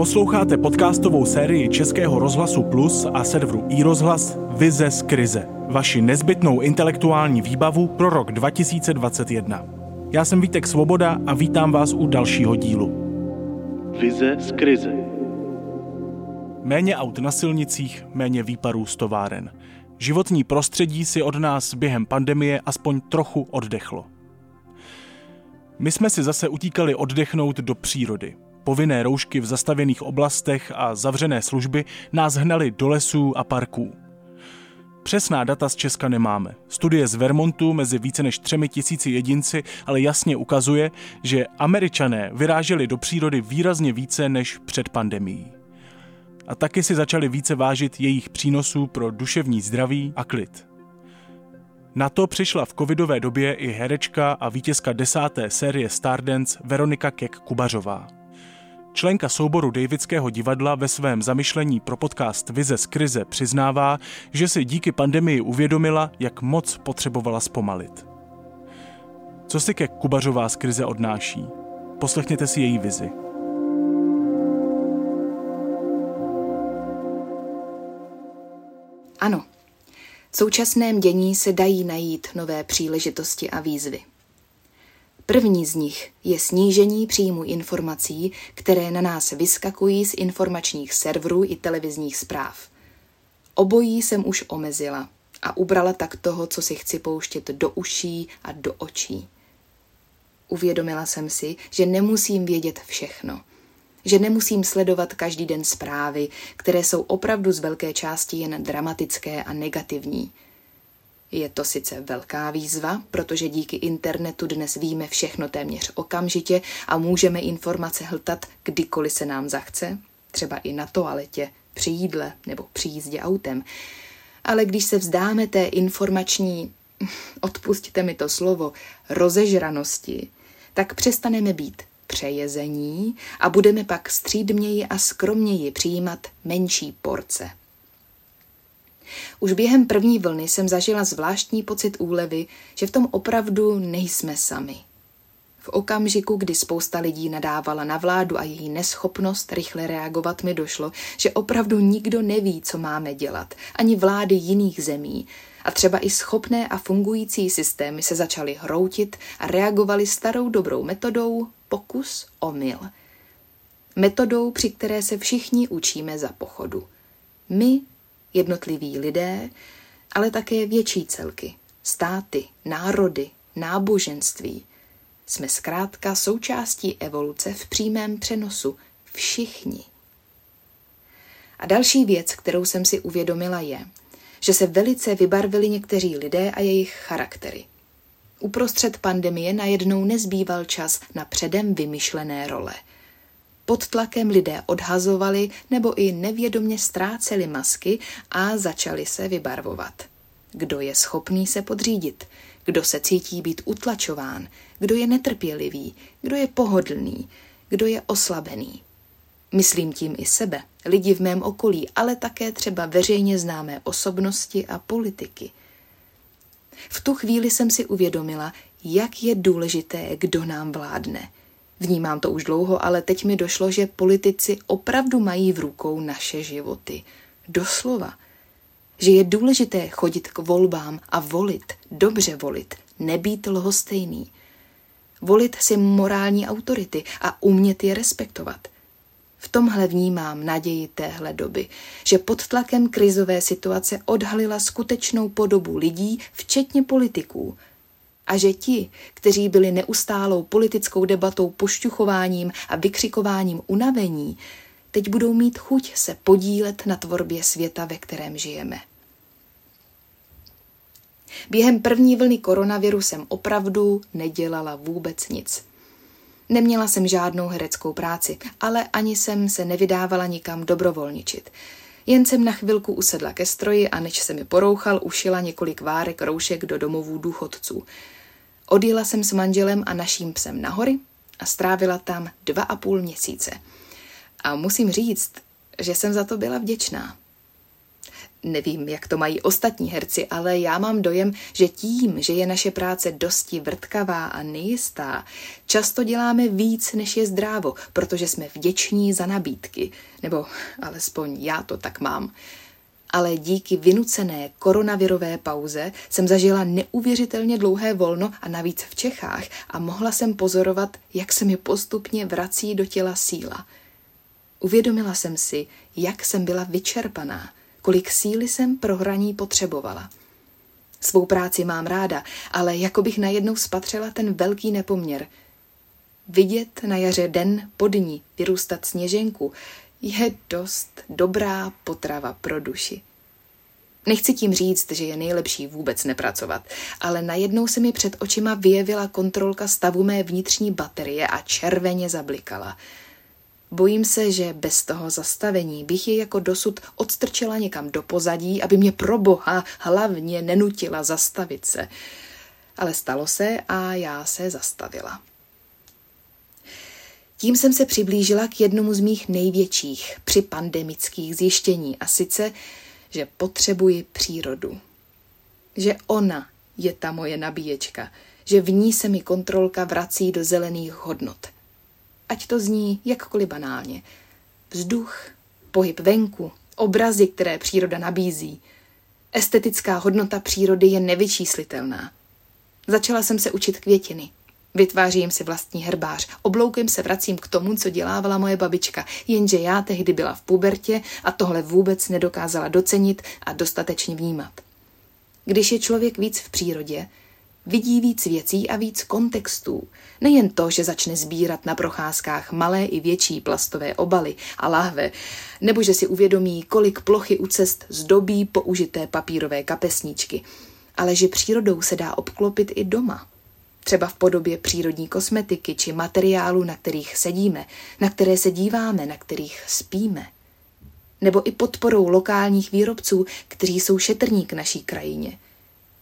Posloucháte podcastovou sérii Českého rozhlasu Plus a serveru iRozhlas Vize z krize. Vaši nezbytnou intelektuální výbavu pro rok 2021. Já jsem Vítek Svoboda a vítám vás u dalšího dílu. Vize z krize. Méně aut na silnicích, méně výparů z továren. Životní prostředí si od nás během pandemie aspoň trochu oddechlo. My jsme si zase utíkali oddechnout do přírody. Povinné roušky v zastavěných oblastech a zavřené služby nás hnaly do lesů a parků. Přesná data z Česka nemáme. Studie z Vermontu mezi více než třemi tisíci jedinci ale jasně ukazuje, že američané vyráželi do přírody výrazně více než před pandemií. A taky si začali více vážit jejich přínosů pro duševní zdraví a klid. Na to přišla v covidové době i herečka a vítězka desáté série Stardance Veronika Kek Kubařová. Členka souboru Davidského divadla ve svém zamyšlení pro podcast Vize z krize přiznává, že si díky pandemii uvědomila, jak moc potřebovala zpomalit. Co si Kek Kubařová z krize odnáší? Poslechněte si její vizi. Ano, v současném dění se dají najít nové příležitosti a výzvy. První z nich je snížení příjmu informací, které na nás vyskakují z informačních serverů i televizních zpráv. Obojí jsem už omezila a ubrala tak toho, co si chci pouštět do uší a do očí. Uvědomila jsem si, že nemusím vědět všechno. Že nemusím sledovat každý den zprávy, které jsou opravdu z velké části jen dramatické a negativní – je to sice velká výzva, protože díky internetu dnes víme všechno téměř okamžitě a můžeme informace hltat kdykoliv se nám zachce, třeba i na toaletě, při jídle nebo při jízdě autem. Ale když se vzdáme té informační, odpustíte mi to slovo, rozežranosti, tak přestaneme být přejezení a budeme pak střídměji a skromněji přijímat menší porce. Už během první vlny jsem zažila zvláštní pocit úlevy, že v tom opravdu nejsme sami. V okamžiku, kdy spousta lidí nadávala na vládu a její neschopnost rychle reagovat, mi došlo, že opravdu nikdo neví, co máme dělat, ani vlády jiných zemí. A třeba i schopné a fungující systémy se začaly hroutit a reagovali starou dobrou metodou pokus omyl. Metodou, při které se všichni učíme za pochodu. My jednotliví lidé, ale také větší celky, státy, národy, náboženství. Jsme zkrátka součástí evoluce v přímém přenosu. Všichni. A další věc, kterou jsem si uvědomila, je, že se velice vybarvili někteří lidé a jejich charaktery. Uprostřed pandemie najednou nezbýval čas na předem vymyšlené role – pod tlakem lidé odhazovali nebo i nevědomě ztráceli masky a začali se vybarvovat. Kdo je schopný se podřídit, kdo se cítí být utlačován, kdo je netrpělivý, kdo je pohodlný, kdo je oslabený. Myslím tím i sebe, lidi v mém okolí, ale také třeba veřejně známé osobnosti a politiky. V tu chvíli jsem si uvědomila, jak je důležité, kdo nám vládne – Vnímám to už dlouho, ale teď mi došlo, že politici opravdu mají v rukou naše životy. Doslova. Že je důležité chodit k volbám a volit, dobře volit, nebýt lhostejný. Volit si morální autority a umět je respektovat. V tomhle vnímám naději téhle doby, že pod tlakem krizové situace odhalila skutečnou podobu lidí, včetně politiků – a že ti, kteří byli neustálou politickou debatou, pošťuchováním a vykřikováním unavení, teď budou mít chuť se podílet na tvorbě světa, ve kterém žijeme. Během první vlny koronaviru jsem opravdu nedělala vůbec nic. Neměla jsem žádnou hereckou práci, ale ani jsem se nevydávala nikam dobrovolničit. Jen jsem na chvilku usedla ke stroji a než se mi porouchal, ušila několik várek roušek do domovů důchodců. Odjela jsem s manželem a naším psem na hory a strávila tam dva a půl měsíce. A musím říct, že jsem za to byla vděčná. Nevím, jak to mají ostatní herci, ale já mám dojem, že tím, že je naše práce dosti vrtkavá a nejistá, často děláme víc, než je zdrávo, protože jsme vděční za nabídky. Nebo alespoň já to tak mám. Ale díky vynucené koronavirové pauze jsem zažila neuvěřitelně dlouhé volno a navíc v Čechách a mohla jsem pozorovat, jak se mi postupně vrací do těla síla. Uvědomila jsem si, jak jsem byla vyčerpaná – kolik síly jsem pro hraní potřebovala. Svou práci mám ráda, ale jako bych najednou spatřila ten velký nepoměr. Vidět na jaře den po dní vyrůstat sněženku je dost dobrá potrava pro duši. Nechci tím říct, že je nejlepší vůbec nepracovat, ale najednou se mi před očima vyjevila kontrolka stavu mé vnitřní baterie a červeně zablikala – Bojím se, že bez toho zastavení bych ji jako dosud odstrčila někam do pozadí, aby mě pro boha hlavně nenutila zastavit se. Ale stalo se a já se zastavila. Tím jsem se přiblížila k jednomu z mých největších při pandemických zjištění a sice, že potřebuji přírodu. Že ona je ta moje nabíječka, že v ní se mi kontrolka vrací do zelených hodnot – ať to zní jakkoliv banálně. Vzduch, pohyb venku, obrazy, které příroda nabízí. Estetická hodnota přírody je nevyčíslitelná. Začala jsem se učit květiny. Vytvářím si vlastní herbář. Obloukem se vracím k tomu, co dělávala moje babička, jenže já tehdy byla v pubertě a tohle vůbec nedokázala docenit a dostatečně vnímat. Když je člověk víc v přírodě, Vidí víc věcí a víc kontextů. Nejen to, že začne sbírat na procházkách malé i větší plastové obaly a lahve, nebo že si uvědomí, kolik plochy u cest zdobí použité papírové kapesníčky, ale že přírodou se dá obklopit i doma. Třeba v podobě přírodní kosmetiky či materiálů, na kterých sedíme, na které se díváme, na kterých spíme. Nebo i podporou lokálních výrobců, kteří jsou šetrní k naší krajině –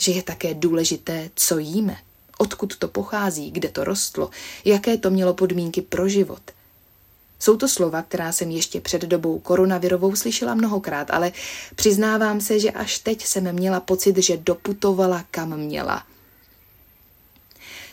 že je také důležité, co jíme, odkud to pochází, kde to rostlo, jaké to mělo podmínky pro život. Jsou to slova, která jsem ještě před dobou koronavirovou slyšela mnohokrát, ale přiznávám se, že až teď jsem měla pocit, že doputovala kam měla.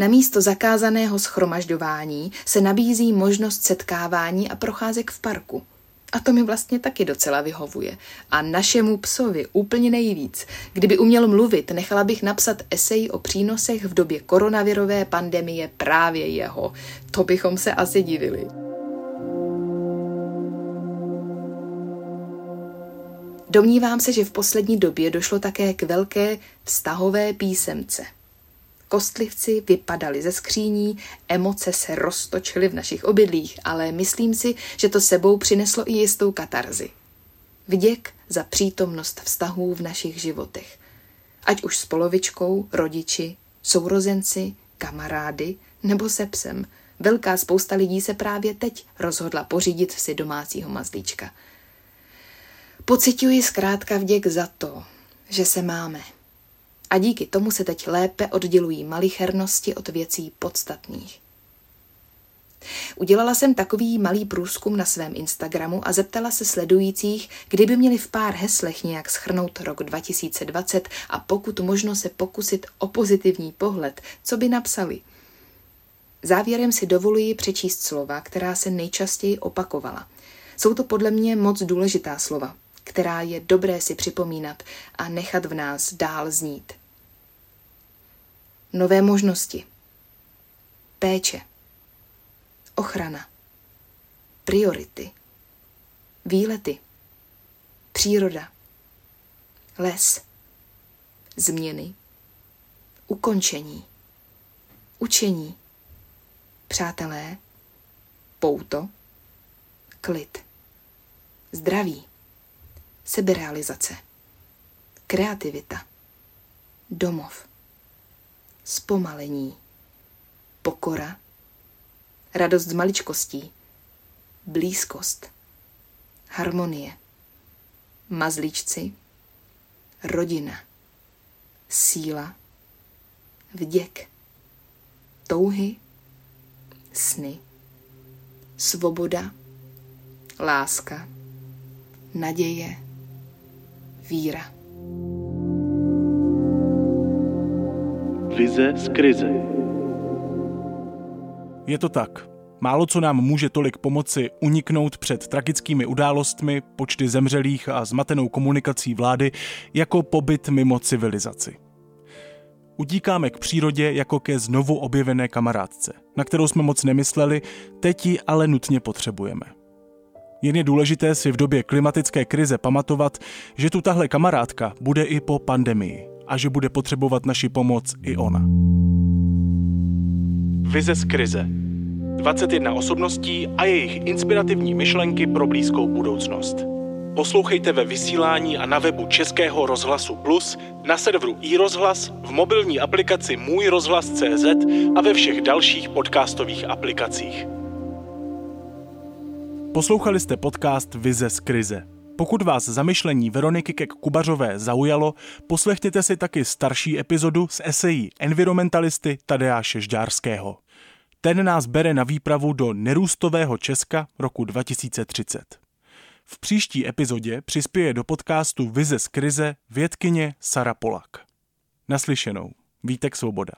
Na místo zakázaného schromažďování se nabízí možnost setkávání a procházek v parku – a to mi vlastně taky docela vyhovuje. A našemu psovi úplně nejvíc. Kdyby uměl mluvit, nechala bych napsat esej o přínosech v době koronavirové pandemie právě jeho. To bychom se asi divili. Domnívám se, že v poslední době došlo také k velké vztahové písemce – Kostlivci vypadali ze skříní, emoce se roztočily v našich obydlích, ale myslím si, že to sebou přineslo i jistou katarzi. Vděk za přítomnost vztahů v našich životech. Ať už s polovičkou, rodiči, sourozenci, kamarády nebo se psem. Velká spousta lidí se právě teď rozhodla pořídit si domácího mazlíčka. Pocituji zkrátka vděk za to, že se máme a díky tomu se teď lépe oddělují malichernosti od věcí podstatných. Udělala jsem takový malý průzkum na svém Instagramu a zeptala se sledujících, kdyby měli v pár heslech nějak schrnout rok 2020 a pokud možno se pokusit o pozitivní pohled, co by napsali. Závěrem si dovoluji přečíst slova, která se nejčastěji opakovala. Jsou to podle mě moc důležitá slova, která je dobré si připomínat a nechat v nás dál znít nové možnosti, péče, ochrana, priority, výlety, příroda, les, změny, ukončení, učení, přátelé, pouto, klid, zdraví, seberealizace, kreativita, domov zpomalení, pokora, radost z maličkostí, blízkost, harmonie, mazlíčci, rodina, síla, vděk, touhy, sny, svoboda, láska, naděje, víra. Vize z krize. Je to tak. Málo co nám může tolik pomoci uniknout před tragickými událostmi, počty zemřelých a zmatenou komunikací vlády, jako pobyt mimo civilizaci. Utíkáme k přírodě jako ke znovu objevené kamarádce, na kterou jsme moc nemysleli, teď ji ale nutně potřebujeme. Jen je důležité si v době klimatické krize pamatovat, že tu tahle kamarádka bude i po pandemii a že bude potřebovat naši pomoc i ona. Vize z krize. 21 osobností a jejich inspirativní myšlenky pro blízkou budoucnost. Poslouchejte ve vysílání a na webu Českého rozhlasu Plus, na serveru iRozhlas, v mobilní aplikaci Můj rozhlas.cz a ve všech dalších podcastových aplikacích. Poslouchali jste podcast Vize z krize. Pokud vás zamyšlení Veroniky Kek Kubařové zaujalo, poslechněte si taky starší epizodu s esejí environmentalisty Tadeáše Žďárského. Ten nás bere na výpravu do nerůstového Česka roku 2030. V příští epizodě přispěje do podcastu Vize z krize vědkyně Sara Polak. Naslyšenou. Vítek Svoboda.